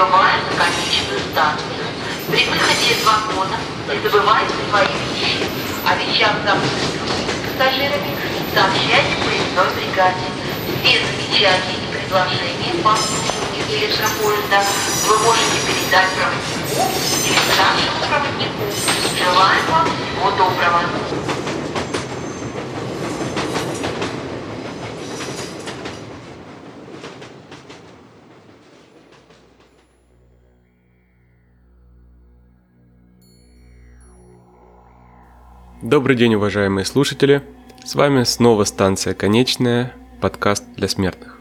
На конечную станцию. При выходе из вагона не забывайте свои вещи. О вещах, забытых пассажирами, сообщайте поездной бригаде. Все замечания и предложения по обслуживанию электропоезда вы можете передать проводнику или старшему проводнику. Желаем вам всего доброго. Добрый день, уважаемые слушатели! С вами снова станция «Конечная», подкаст для смертных.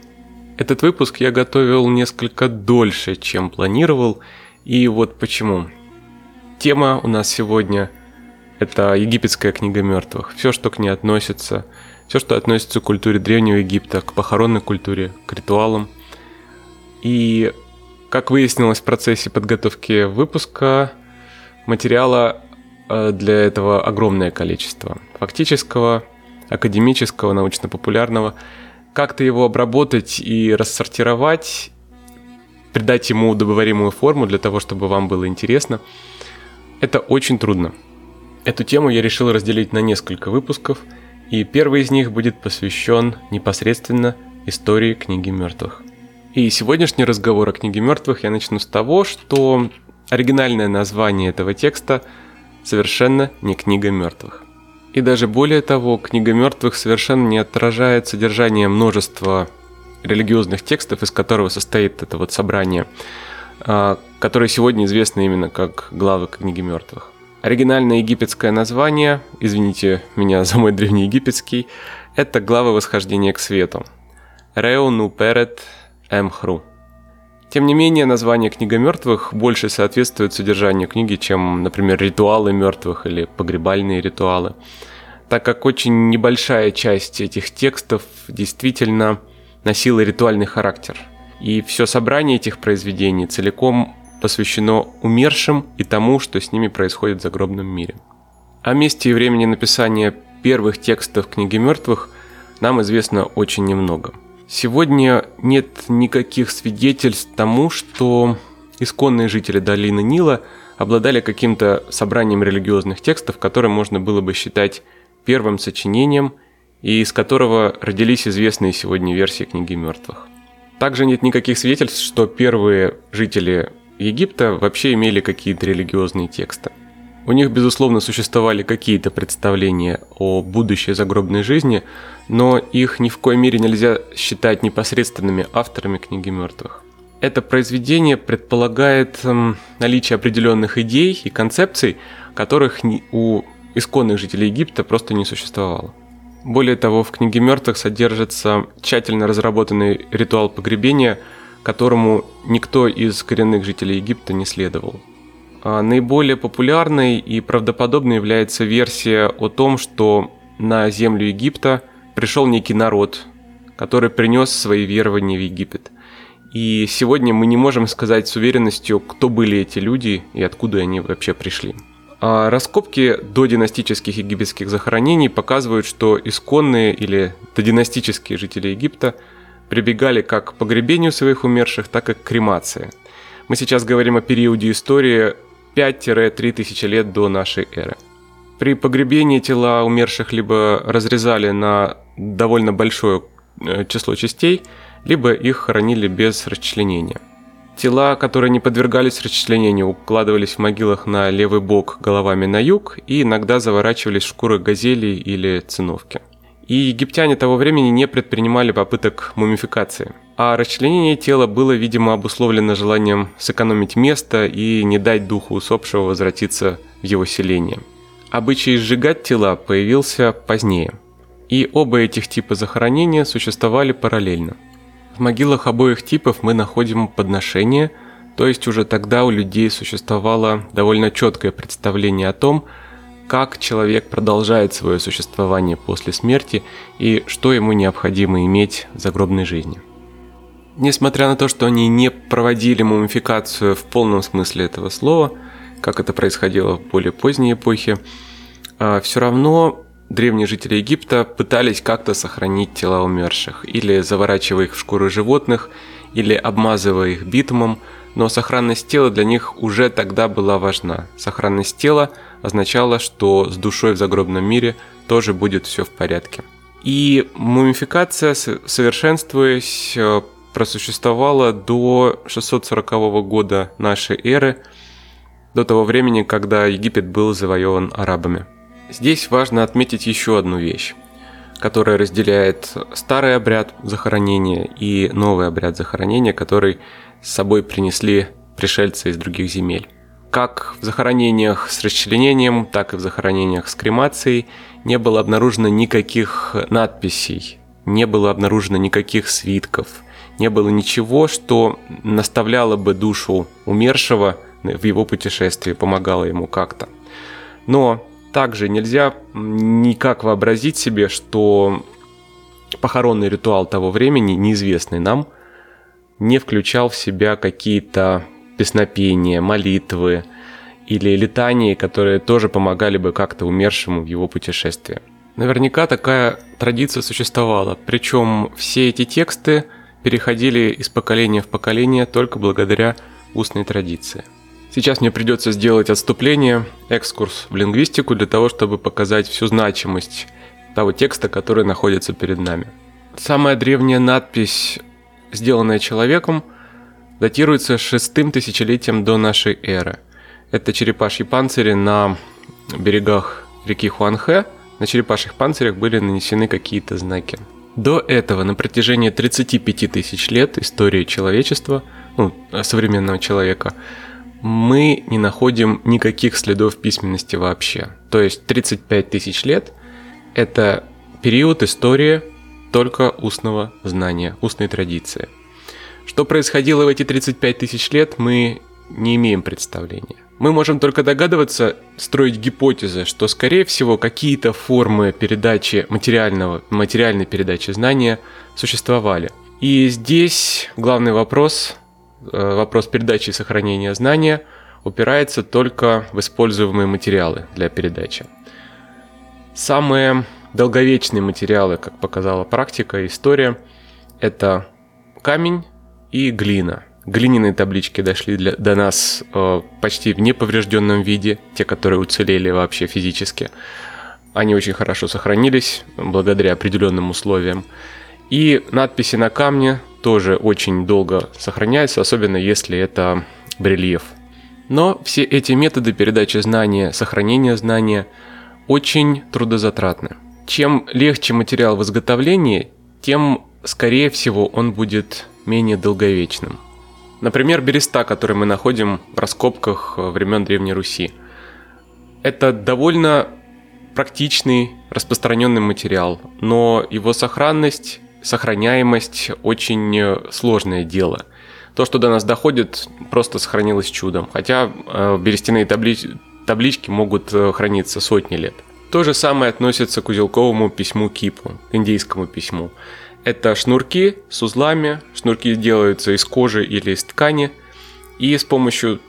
Этот выпуск я готовил несколько дольше, чем планировал, и вот почему. Тема у нас сегодня – это египетская книга мертвых. Все, что к ней относится, все, что относится к культуре Древнего Египта, к похоронной культуре, к ритуалам. И, как выяснилось в процессе подготовки выпуска, материала для этого огромное количество. Фактического, академического, научно-популярного. Как-то его обработать и рассортировать, придать ему удобоваримую форму для того, чтобы вам было интересно, это очень трудно. Эту тему я решил разделить на несколько выпусков, и первый из них будет посвящен непосредственно истории книги мертвых. И сегодняшний разговор о книге мертвых я начну с того, что оригинальное название этого текста – совершенно не книга мертвых. И даже более того, книга мертвых совершенно не отражает содержание множества религиозных текстов, из которого состоит это вот собрание, а, которые сегодня известны именно как главы книги мертвых. Оригинальное египетское название, извините меня за мой древнеегипетский, это главы восхождения к свету. Реу ну перет эмхру. Тем не менее, название «Книга мертвых» больше соответствует содержанию книги, чем, например, «Ритуалы мертвых» или «Погребальные ритуалы», так как очень небольшая часть этих текстов действительно носила ритуальный характер. И все собрание этих произведений целиком посвящено умершим и тому, что с ними происходит в загробном мире. О месте и времени написания первых текстов книги мертвых нам известно очень немного – Сегодня нет никаких свидетельств тому, что исконные жители долины Нила обладали каким-то собранием религиозных текстов, которые можно было бы считать первым сочинением и из которого родились известные сегодня версии книги мертвых. Также нет никаких свидетельств, что первые жители Египта вообще имели какие-то религиозные тексты. У них, безусловно, существовали какие-то представления о будущей загробной жизни, но их ни в коей мере нельзя считать непосредственными авторами книги мертвых. Это произведение предполагает эм, наличие определенных идей и концепций, которых у исконных жителей Египта просто не существовало. Более того, в книге мертвых содержится тщательно разработанный ритуал погребения, которому никто из коренных жителей Египта не следовал. А наиболее популярной и правдоподобной является версия о том, что на землю Египта пришел некий народ, который принес свои верования в Египет. И сегодня мы не можем сказать с уверенностью, кто были эти люди и откуда они вообще пришли. А раскопки до династических египетских захоронений показывают, что исконные или додинастические жители Египта прибегали как к погребению своих умерших, так и к кремации. Мы сейчас говорим о периоде истории 5-3 тысячи лет до нашей эры. При погребении тела умерших либо разрезали на довольно большое э, число частей, либо их хоронили без расчленения. Тела, которые не подвергались расчленению, укладывались в могилах на левый бок головами на юг и иногда заворачивались в шкуры газелей или циновки. И египтяне того времени не предпринимали попыток мумификации – а расчленение тела было, видимо, обусловлено желанием сэкономить место и не дать духу усопшего возвратиться в его селение. Обычай сжигать тела появился позднее, и оба этих типа захоронения существовали параллельно. В могилах обоих типов мы находим подношения, то есть уже тогда у людей существовало довольно четкое представление о том, как человек продолжает свое существование после смерти и что ему необходимо иметь в загробной жизни. Несмотря на то, что они не проводили мумификацию в полном смысле этого слова, как это происходило в более поздней эпохе, а, все равно древние жители Египта пытались как-то сохранить тела умерших, или заворачивая их в шкуры животных, или обмазывая их битумом, но сохранность тела для них уже тогда была важна. Сохранность тела означала, что с душой в загробном мире тоже будет все в порядке. И мумификация, совершенствуясь, э, просуществовала до 640 года нашей эры, до того времени, когда Египет был завоеван арабами. Здесь важно отметить еще одну вещь, которая разделяет старый обряд захоронения и новый обряд захоронения, который с собой принесли пришельцы из других земель. Как в захоронениях с расчленением, так и в захоронениях с кремацией не было обнаружено никаких надписей, не было обнаружено никаких свитков, не было ничего, что наставляло бы душу умершего в его путешествии, помогало ему как-то. Но также нельзя никак вообразить себе, что похоронный ритуал того времени, неизвестный нам, не включал в себя какие-то песнопения, молитвы или летания, которые тоже помогали бы как-то умершему в его путешествии. Наверняка такая традиция существовала, причем все эти тексты переходили из поколения в поколение только благодаря устной традиции. Сейчас мне придется сделать отступление, экскурс в лингвистику для того, чтобы показать всю значимость того текста, который находится перед нами. Самая древняя надпись, сделанная человеком – датируется шестым тысячелетием до нашей эры. Это черепашьи панцири на берегах реки Хуанхэ. На черепашьих панцирях были нанесены какие-то знаки. До этого на протяжении 35 тысяч лет истории человечества, ну, современного человека, мы не находим никаких следов письменности вообще. То есть 35 тысяч лет – это период истории только устного знания, устной традиции – что происходило в эти 35 тысяч лет, мы не имеем представления. Мы можем только догадываться, строить гипотезы, что, скорее всего, какие-то формы передачи материального, материальной передачи знания существовали. И здесь главный вопрос, э, вопрос передачи и сохранения знания, упирается только в используемые материалы для передачи. Самые долговечные материалы, как показала практика и история, это камень, и глина. Глиняные таблички дошли для, до нас э, почти в неповрежденном виде, те, которые уцелели вообще физически. Они очень хорошо сохранились благодаря определенным условиям. И надписи на камне тоже очень долго сохраняются, особенно если это брельеф. Но все эти методы передачи знания, сохранения знания очень трудозатратны. Чем легче материал в изготовлении, тем, скорее всего, он будет менее долговечным. Например, береста, который мы находим в раскопках э, времен Древней Руси. Это довольно практичный, распространенный материал, но его сохранность, сохраняемость очень э, сложное дело. То, что до нас доходит, просто сохранилось чудом, хотя э, берестяные таблич... таблички могут храниться сотни лет. То же самое относится к узелковому письму Кипу, к индийскому письму. Это шнурки с узлами. Шнурки делаются из кожи или из ткани. И с помощью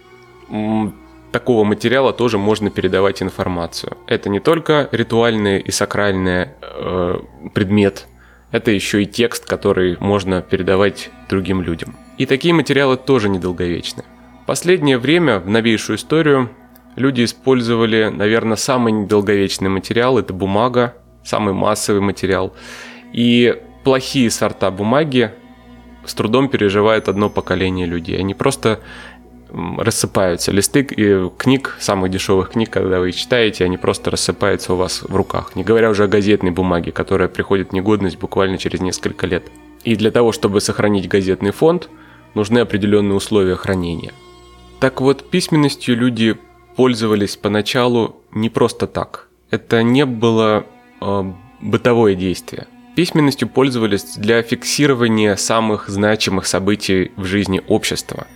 такого материала тоже можно передавать информацию. Это не только ритуальный и сакральный э, предмет, это еще и текст, который можно передавать другим людям. И такие материалы тоже недолговечны. Последнее время, в новейшую историю, люди использовали, наверное, самый недолговечный материал, это бумага, самый массовый материал. И плохие сорта бумаги с трудом переживает одно поколение людей. Они просто рассыпаются. Листы и книг, самых дешевых книг, когда вы читаете, они просто рассыпаются у вас в руках. Не говоря уже о газетной бумаге, которая приходит в негодность буквально через несколько лет. И для того, чтобы сохранить газетный фонд, нужны определенные условия хранения. Так вот, письменностью люди пользовались поначалу не просто так. Это не было э, бытовое действие. Письменностью пользовались для фиксирования самых значимых событий в жизни общества.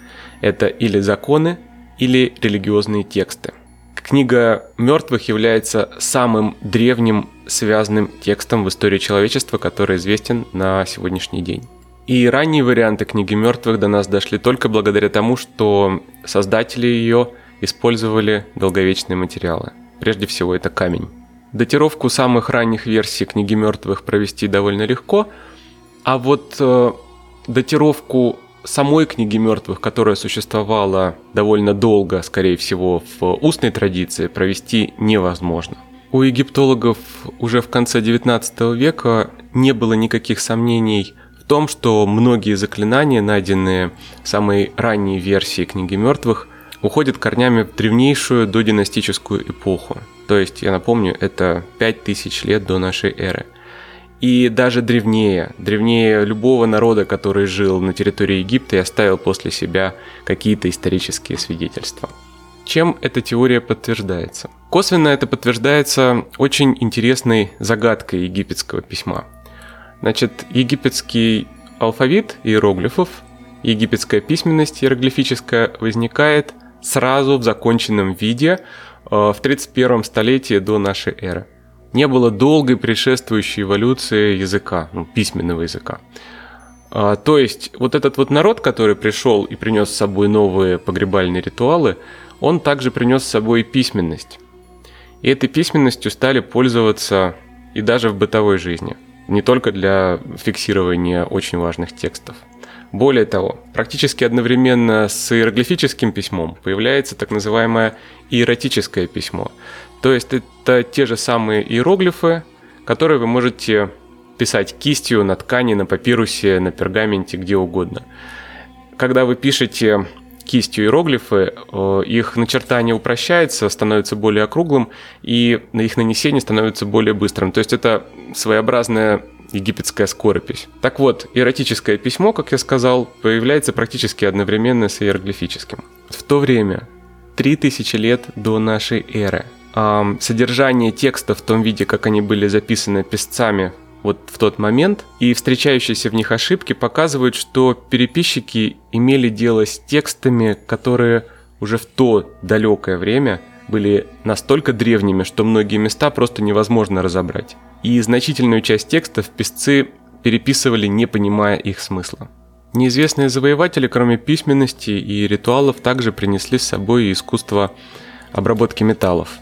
Это или законы, или религиозные тексты. Книга мертвых является самым древним связанным текстом в истории человечества, который известен на сегодняшний день. И ранние варианты книги мертвых до нас дошли только благодаря тому, что создатели ее использовали долговечные материалы. Прежде всего это камень. Датировку самых ранних версий книги мертвых провести довольно легко, а вот э, датировку самой книги мертвых, которая существовала довольно долго, скорее всего, в устной традиции, провести невозможно. У египтологов уже в конце XIX века не было никаких сомнений в том, что многие заклинания, найденные в самой ранней версии книги мертвых, уходят корнями в древнейшую додинастическую эпоху. То есть, я напомню, это 5000 лет до нашей эры и даже древнее, древнее любого народа, который жил на территории Египта и оставил после себя какие-то исторические свидетельства. Чем эта теория подтверждается? Косвенно это подтверждается очень интересной загадкой египетского письма. Значит, египетский алфавит иероглифов, египетская письменность иероглифическая возникает сразу в законченном виде в 31 столетии до нашей эры не было долгой предшествующей эволюции языка, ну, письменного языка. А, то есть вот этот вот народ, который пришел и принес с собой новые погребальные ритуалы, он также принес с собой и письменность. И этой письменностью стали пользоваться и даже в бытовой жизни, не только для фиксирования очень важных текстов. Более того, практически одновременно с иероглифическим письмом появляется так называемое иеротическое письмо. То есть это те же самые иероглифы, которые вы можете писать кистью на ткани, на папирусе, на пергаменте, где угодно. Когда вы пишете кистью иероглифы, э, их начертание упрощается, становится более округлым, и их нанесение становится более быстрым. То есть это своеобразная египетская скоропись. Так вот, эротическое письмо, как я сказал, появляется практически одновременно с иероглифическим. В то время, 3000 лет до нашей эры, содержание текста в том виде, как они были записаны писцами вот в тот момент, и встречающиеся в них ошибки показывают, что переписчики имели дело с текстами, которые уже в то далекое время были настолько древними, что многие места просто невозможно разобрать и значительную часть текстов писцы переписывали, не понимая их смысла. Неизвестные завоеватели, кроме письменности и ритуалов, также принесли с собой искусство обработки металлов.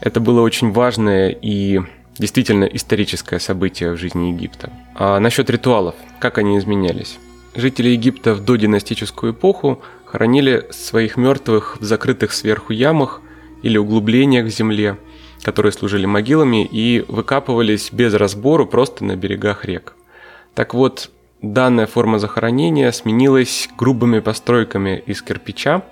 Это было очень важное и действительно историческое событие в жизни Египта. А насчет ритуалов, как они изменялись? Жители Египта в додинастическую эпоху хоронили своих мертвых в закрытых сверху ямах или углублениях в земле – которые служили могилами и выкапывались без разбору просто на берегах рек. Так вот, данная форма захоронения сменилась грубыми постройками из кирпича,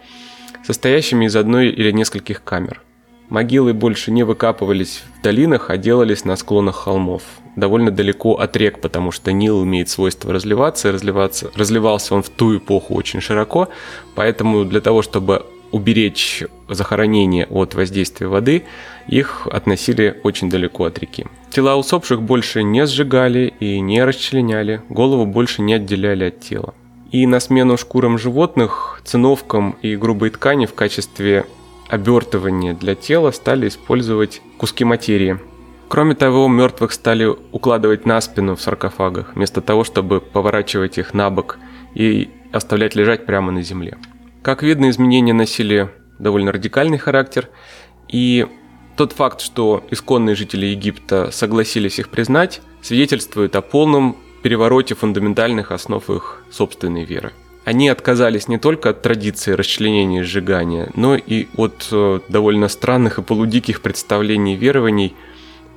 состоящими из одной или нескольких камер. Могилы больше не выкапывались в долинах, а делались на склонах холмов, довольно далеко от рек, потому что Нил имеет свойство разливаться, и разливаться, разливался он в ту эпоху очень широко, поэтому для того, чтобы уберечь захоронение от воздействия воды, их относили очень далеко от реки. Тела усопших больше не сжигали и не расчленяли, голову больше не отделяли от тела. И на смену шкурам животных, циновкам и грубой ткани в качестве обертывания для тела стали использовать куски материи. Кроме того, мертвых стали укладывать на спину в саркофагах, вместо того, чтобы поворачивать их на бок и оставлять лежать прямо на земле. Как видно, изменения носили довольно радикальный характер, и тот факт, что исконные жители Египта согласились их признать, свидетельствует о полном перевороте фундаментальных основ их собственной веры. Они отказались не только от традиции расчленения и сжигания, но и от э, довольно странных и полудиких представлений и верований,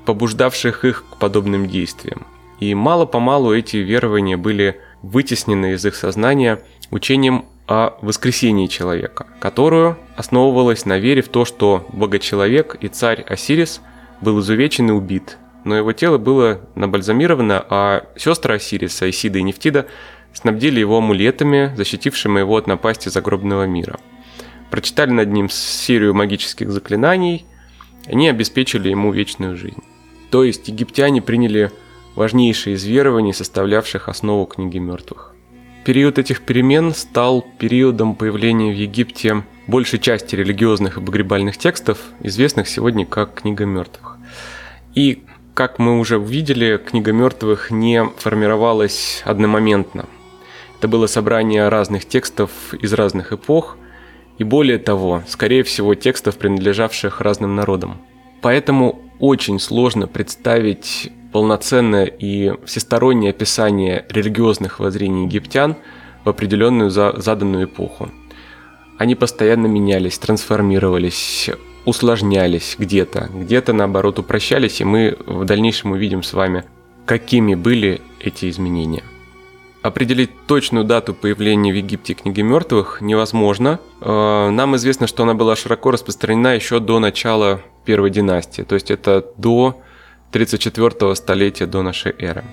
побуждавших их к подобным действиям. И мало-помалу эти верования были вытеснены из их сознания учением о воскресении человека, которую основывалась на вере в то, что богочеловек и царь Осирис был изувечен и убит, но его тело было набальзамировано, а сестры Осириса, Исида и Нефтида, снабдили его амулетами, защитившими его от напасти загробного мира. Прочитали над ним серию магических заклинаний, они обеспечили ему вечную жизнь. То есть египтяне приняли важнейшие из верований, составлявших основу книги мертвых. Период этих перемен стал периодом появления в Египте большей части религиозных и погребальных текстов, известных сегодня как «Книга мертвых». И, как мы уже увидели, «Книга мертвых» не формировалась одномоментно. Это было собрание разных текстов из разных эпох, и более того, скорее всего, текстов, принадлежавших разным народам. Поэтому очень сложно представить полноценное и всестороннее описание религиозных воззрений египтян в определенную заданную эпоху. Они постоянно менялись, трансформировались, усложнялись где-то, где-то наоборот упрощались, и мы в дальнейшем увидим с вами, какими были эти изменения. Определить точную дату появления в Египте книги мертвых невозможно. Э, нам известно, что она была широко распространена еще до начала первой династии, то есть это до 34 столетия до нашей эры.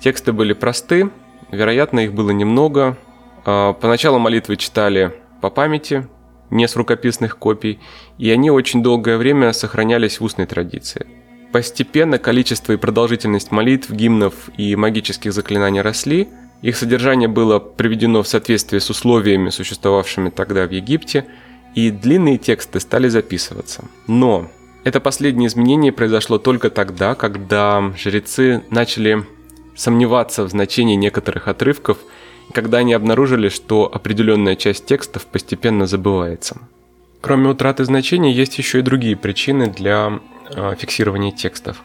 Тексты были просты, вероятно, их было немного. Э, поначалу молитвы читали по памяти, не с рукописных копий, и они очень долгое время сохранялись в устной традиции. Постепенно количество и продолжительность молитв, гимнов и магических заклинаний росли – их содержание было приведено в соответствие с условиями, существовавшими тогда в Египте, и длинные тексты стали записываться. Но это последнее изменение произошло только тогда, когда жрецы начали сомневаться в значении некоторых отрывков, когда они обнаружили, что определенная часть текстов постепенно забывается. Кроме утраты значения, есть еще и другие причины для э, фиксирования текстов.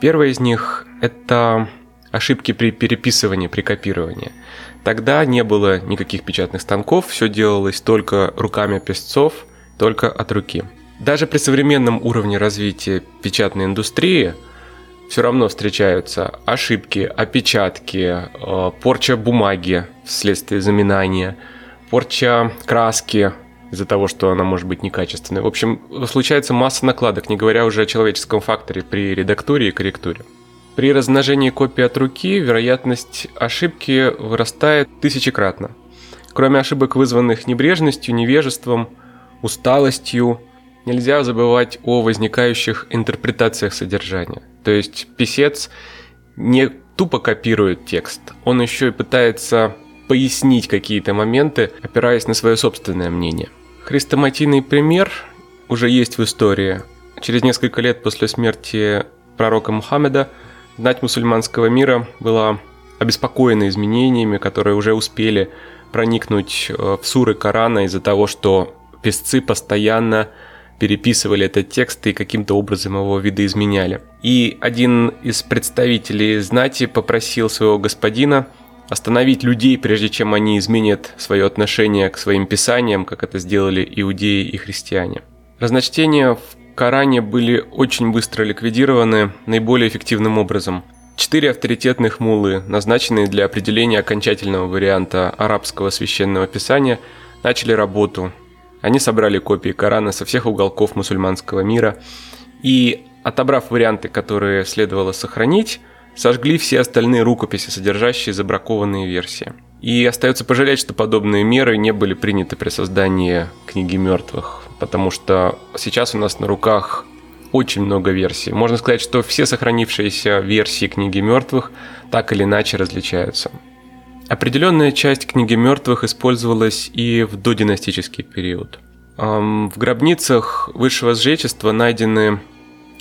Первая из них – это ошибки при переписывании, при копировании. Тогда не было никаких печатных станков, все делалось только руками песцов, только от руки. Даже при современном уровне развития печатной индустрии все равно встречаются ошибки, опечатки, э, порча бумаги вследствие заминания, порча краски из-за того, что она может быть некачественной. В общем, случается масса накладок, не говоря уже о человеческом факторе при редактуре и корректуре. При размножении копий от руки вероятность ошибки вырастает тысячекратно. Кроме ошибок, вызванных небрежностью, невежеством, усталостью, нельзя забывать о возникающих интерпретациях содержания. То есть писец не тупо копирует текст, он еще и пытается пояснить какие-то моменты, опираясь на свое собственное мнение. Хрестоматийный пример уже есть в истории. Через несколько лет после смерти пророка Мухаммеда – Знать мусульманского мира была обеспокоена изменениями, которые уже успели проникнуть э, в суры Корана из-за того, что песцы постоянно переписывали этот текст и каким-то образом его видоизменяли. И один из представителей знати попросил своего господина остановить людей, прежде чем они изменят свое отношение к своим писаниям, как это сделали иудеи и христиане. Разночтение в Коране были очень быстро ликвидированы наиболее эффективным образом. Четыре авторитетных мулы, назначенные для определения окончательного варианта арабского священного писания, начали работу. Они собрали копии Корана со всех уголков мусульманского мира и, отобрав варианты, которые следовало сохранить, сожгли все остальные рукописи, содержащие забракованные версии. И остается пожалеть, что подобные меры не были приняты при создании книги мертвых потому что сейчас у нас на руках очень много версий. Можно сказать, что все сохранившиеся версии книги мертвых так или иначе различаются. Определенная часть книги мертвых использовалась и в додинастический период. В гробницах высшего сжечества найдены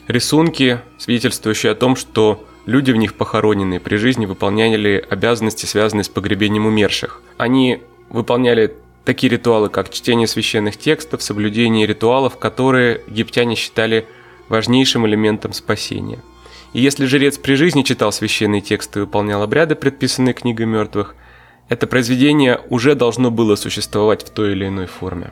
рисунки, свидетельствующие о том, что люди в них похороненные при жизни выполняли обязанности, связанные с погребением умерших. Они выполняли Такие ритуалы, как чтение священных текстов, соблюдение ритуалов, которые египтяне считали важнейшим элементом спасения. И если жрец при жизни читал священные тексты и выполнял обряды, предписанные книгой мертвых, это произведение уже должно было существовать в той или иной форме.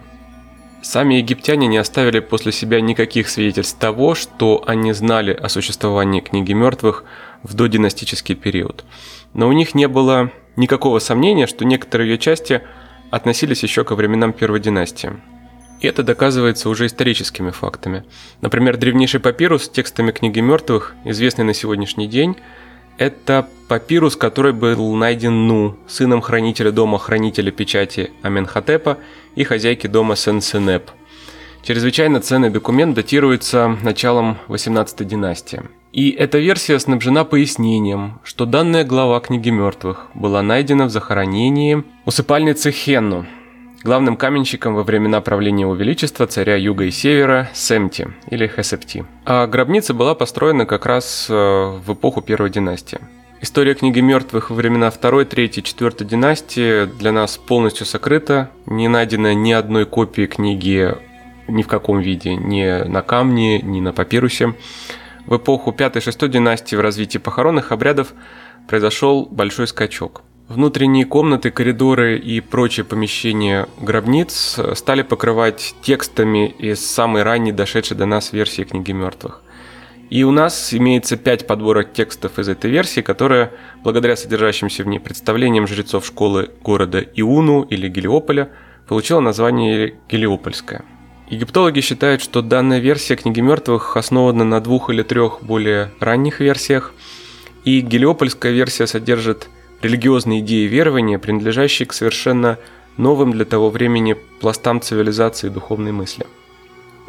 Сами египтяне не оставили после себя никаких свидетельств того, что они знали о существовании книги мертвых в додинастический период. Но у них не было никакого сомнения, что некоторые ее части – относились еще ко временам Первой династии. И это доказывается уже историческими фактами. Например, древнейший папирус с текстами книги мертвых, известный на сегодняшний день, это папирус, который был найден Ну, сыном хранителя дома хранителя печати Аменхотепа и хозяйки дома Сен-Сенеп. Чрезвычайно ценный документ датируется началом 18 династии. И эта версия снабжена пояснением, что данная глава книги мертвых была найдена в захоронении усыпальницы Хенну, главным каменщиком во времена правления Его Величества царя Юга и Севера Семти или Хесепти. А гробница была построена как раз э, в эпоху Первой династии. История книги мертвых во времена Второй, Третьей, Четвертой династии для нас полностью сокрыта. Не найдено ни одной копии книги ни в каком виде, ни на камне, ни на папирусе. В эпоху 5-6 династии в развитии похоронных обрядов произошел большой скачок. Внутренние комнаты, коридоры и прочие помещения гробниц стали покрывать текстами из самой ранней дошедшей до нас версии книги мертвых. И у нас имеется пять подборок текстов из этой версии, которая, благодаря содержащимся в ней представлениям жрецов школы города Иуну или Гелиополя, получила название Гелиопольская. Египтологи считают, что данная версия книги мертвых основана на двух или трех более ранних версиях, и Гелиопольская версия содержит религиозные идеи и верования, принадлежащие к совершенно новым для того времени пластам цивилизации и духовной мысли.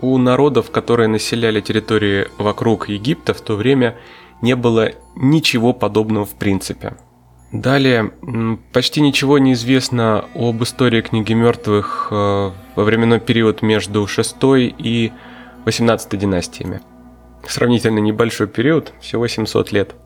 У народов, которые населяли территории вокруг Египта в то время, не было ничего подобного в принципе. Далее, почти ничего не известно об истории книги мертвых э, во временной период между 6 и 18 династиями. Сравнительно небольшой период, всего 700 лет –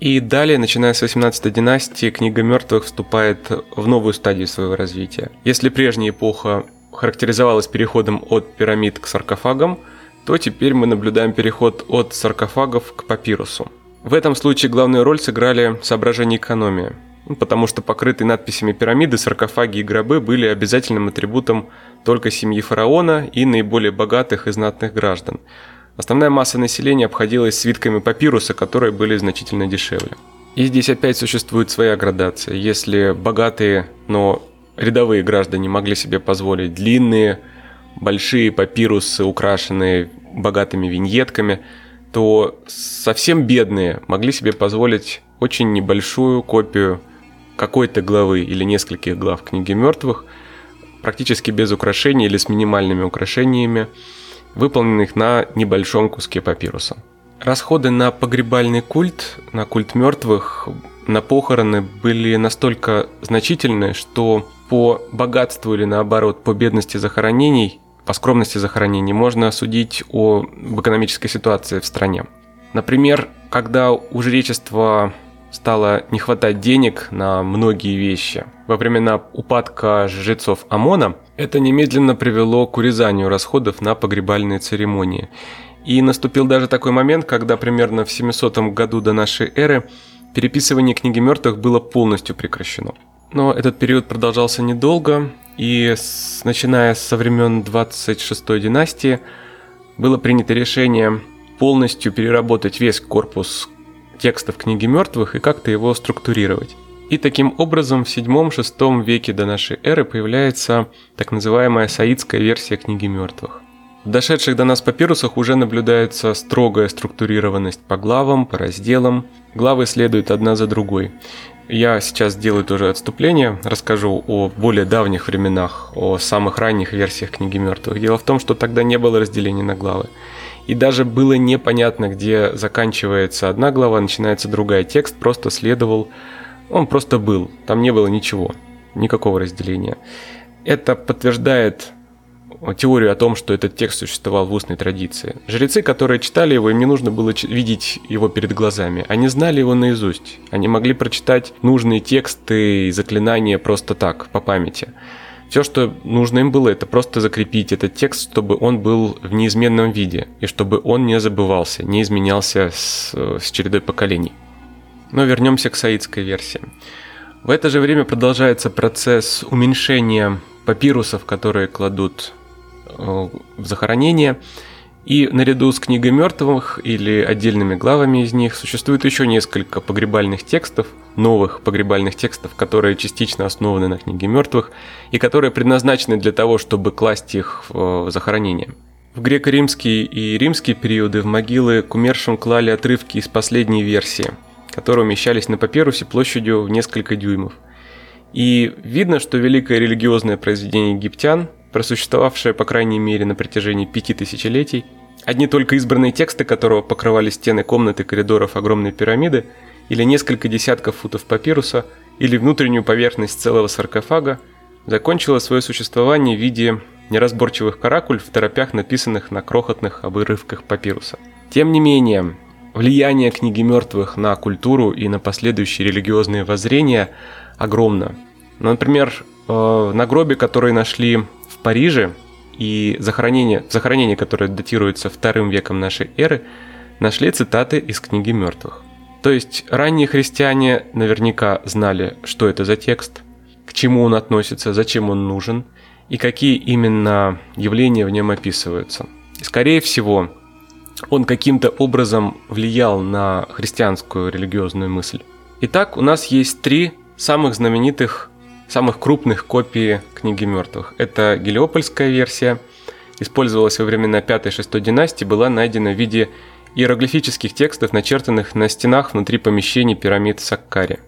и далее, начиная с 18 династии, книга мертвых вступает в новую стадию своего развития. Если прежняя эпоха характеризовалась переходом от пирамид к саркофагам, то теперь мы наблюдаем переход от саркофагов к папирусу. В этом случае главную роль сыграли соображения экономии, ну, потому что покрытые надписями пирамиды, саркофаги и гробы были обязательным атрибутом только семьи фараона и наиболее богатых и знатных граждан – Основная масса населения обходилась свитками папируса, которые были значительно дешевле. И здесь опять существует своя градация. Если богатые, но рядовые граждане могли себе позволить длинные, большие папирусы, украшенные богатыми виньетками, то совсем бедные могли себе позволить очень небольшую копию какой-то главы или нескольких глав книги мертвых, практически без украшений или с минимальными украшениями, выполненных на небольшом куске папируса. Расходы на погребальный культ, на культ мертвых, на похороны были настолько значительны, что по богатству или наоборот по бедности захоронений, по скромности захоронений можно судить о экономической ситуации в стране. Например, когда у жречества стало не хватать денег на многие вещи. Во времена упадка жрецов Амона это немедленно привело к урезанию расходов на погребальные церемонии. И наступил даже такой момент, когда примерно в 700 году до нашей эры переписывание книги мертвых было полностью прекращено. Но этот период продолжался недолго, и с, начиная со времен 26-й династии было принято решение полностью переработать весь корпус текстов книги мертвых и как-то его структурировать. И таким образом в 7-6 веке до нашей эры появляется так называемая саидская версия книги мертвых. В дошедших до нас папирусах уже наблюдается строгая структурированность по главам, по разделам. Главы следуют одна за другой. Я сейчас сделаю тоже отступление, расскажу о более давних временах, о самых ранних версиях книги мертвых. Дело в том, что тогда не было разделения на главы. И даже было непонятно, где заканчивается одна глава, начинается другая. Текст просто следовал, он просто был, там не было ничего, никакого разделения. Это подтверждает теорию о том, что этот текст существовал в устной традиции. Жрецы, которые читали его, им не нужно было видеть его перед глазами. Они знали его наизусть. Они могли прочитать нужные тексты и заклинания просто так, по памяти. Все, что нужно им было, это просто закрепить этот текст, чтобы он был в неизменном виде, и чтобы он не забывался, не изменялся с, с чередой поколений. Но вернемся к саидской версии. В это же время продолжается процесс уменьшения папирусов, которые кладут э, в захоронение, и наряду с книгой мертвых или отдельными главами из них существует еще несколько погребальных текстов, новых погребальных текстов, которые частично основаны на книге мертвых и которые предназначены для того, чтобы класть их в захоронение. В греко-римские и римские периоды в могилы к умершим клали отрывки из последней версии, которые умещались на папирусе площадью в несколько дюймов. И видно, что великое религиозное произведение египтян просуществовавшее по крайней мере на протяжении пяти тысячелетий, одни только избранные тексты которого покрывали стены комнаты коридоров огромной пирамиды, или несколько десятков футов папируса, или внутреннюю поверхность целого саркофага, закончило свое существование в виде неразборчивых каракуль в торопях, написанных на крохотных обрывках папируса. Тем не менее, влияние книги мертвых на культуру и на последующие религиозные воззрения огромно. Ну, например, э, на гробе, который нашли Париже и захоронение, захоронение, которое датируется вторым веком нашей эры, нашли цитаты из книги мертвых. То есть ранние христиане наверняка знали, что это за текст, к чему он относится, зачем он нужен и какие именно явления в нем описываются. И, скорее всего, он каким-то образом влиял на христианскую религиозную мысль. Итак, у нас есть три самых знаменитых, самых крупных копии книги мертвых. Это Гелиопольская версия, использовалась во времена 5-6 династии, была найдена в виде иероглифических текстов, начертанных на стенах внутри помещений пирамид Саккари.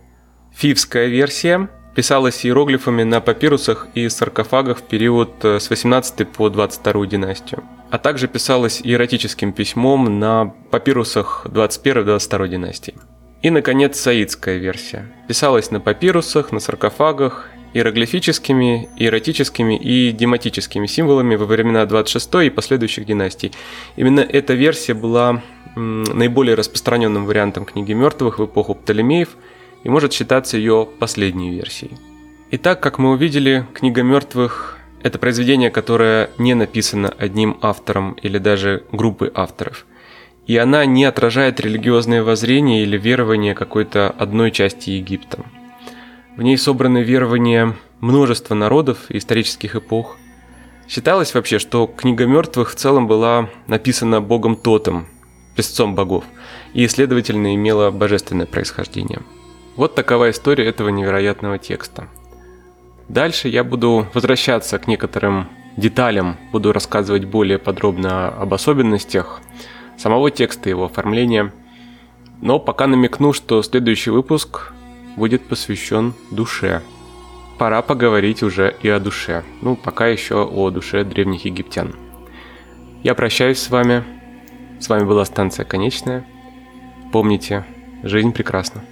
Фивская версия писалась иероглифами на папирусах и саркофагах в период э, с 18 по 22 династию, а также писалась иеротическим письмом на папирусах 21-22 династии. И, наконец, саидская версия. Писалась на папирусах, на саркофагах, иероглифическими, иеротическими и дематическими символами во времена 26 и последующих династий. Именно эта версия была наиболее распространенным вариантом книги мертвых в эпоху Птолемеев – и может считаться ее последней версией. Итак, как мы увидели, книга мертвых – это произведение, которое не написано одним автором или даже группой авторов. И она не отражает религиозное воззрение или верование какой-то одной части Египта. В ней собраны верования множества народов и исторических эпох. Считалось вообще, что книга мертвых в целом была написана богом Тотом, песцом богов, и, следовательно, имела божественное происхождение – вот такова история этого невероятного текста. Дальше я буду возвращаться к некоторым деталям, буду рассказывать более подробно об особенностях самого текста, его оформления. Но пока намекну, что следующий выпуск будет посвящен душе. Пора поговорить уже и о душе. Ну, пока еще о душе древних египтян. Я прощаюсь с вами. С вами была станция Конечная. Помните, жизнь прекрасна.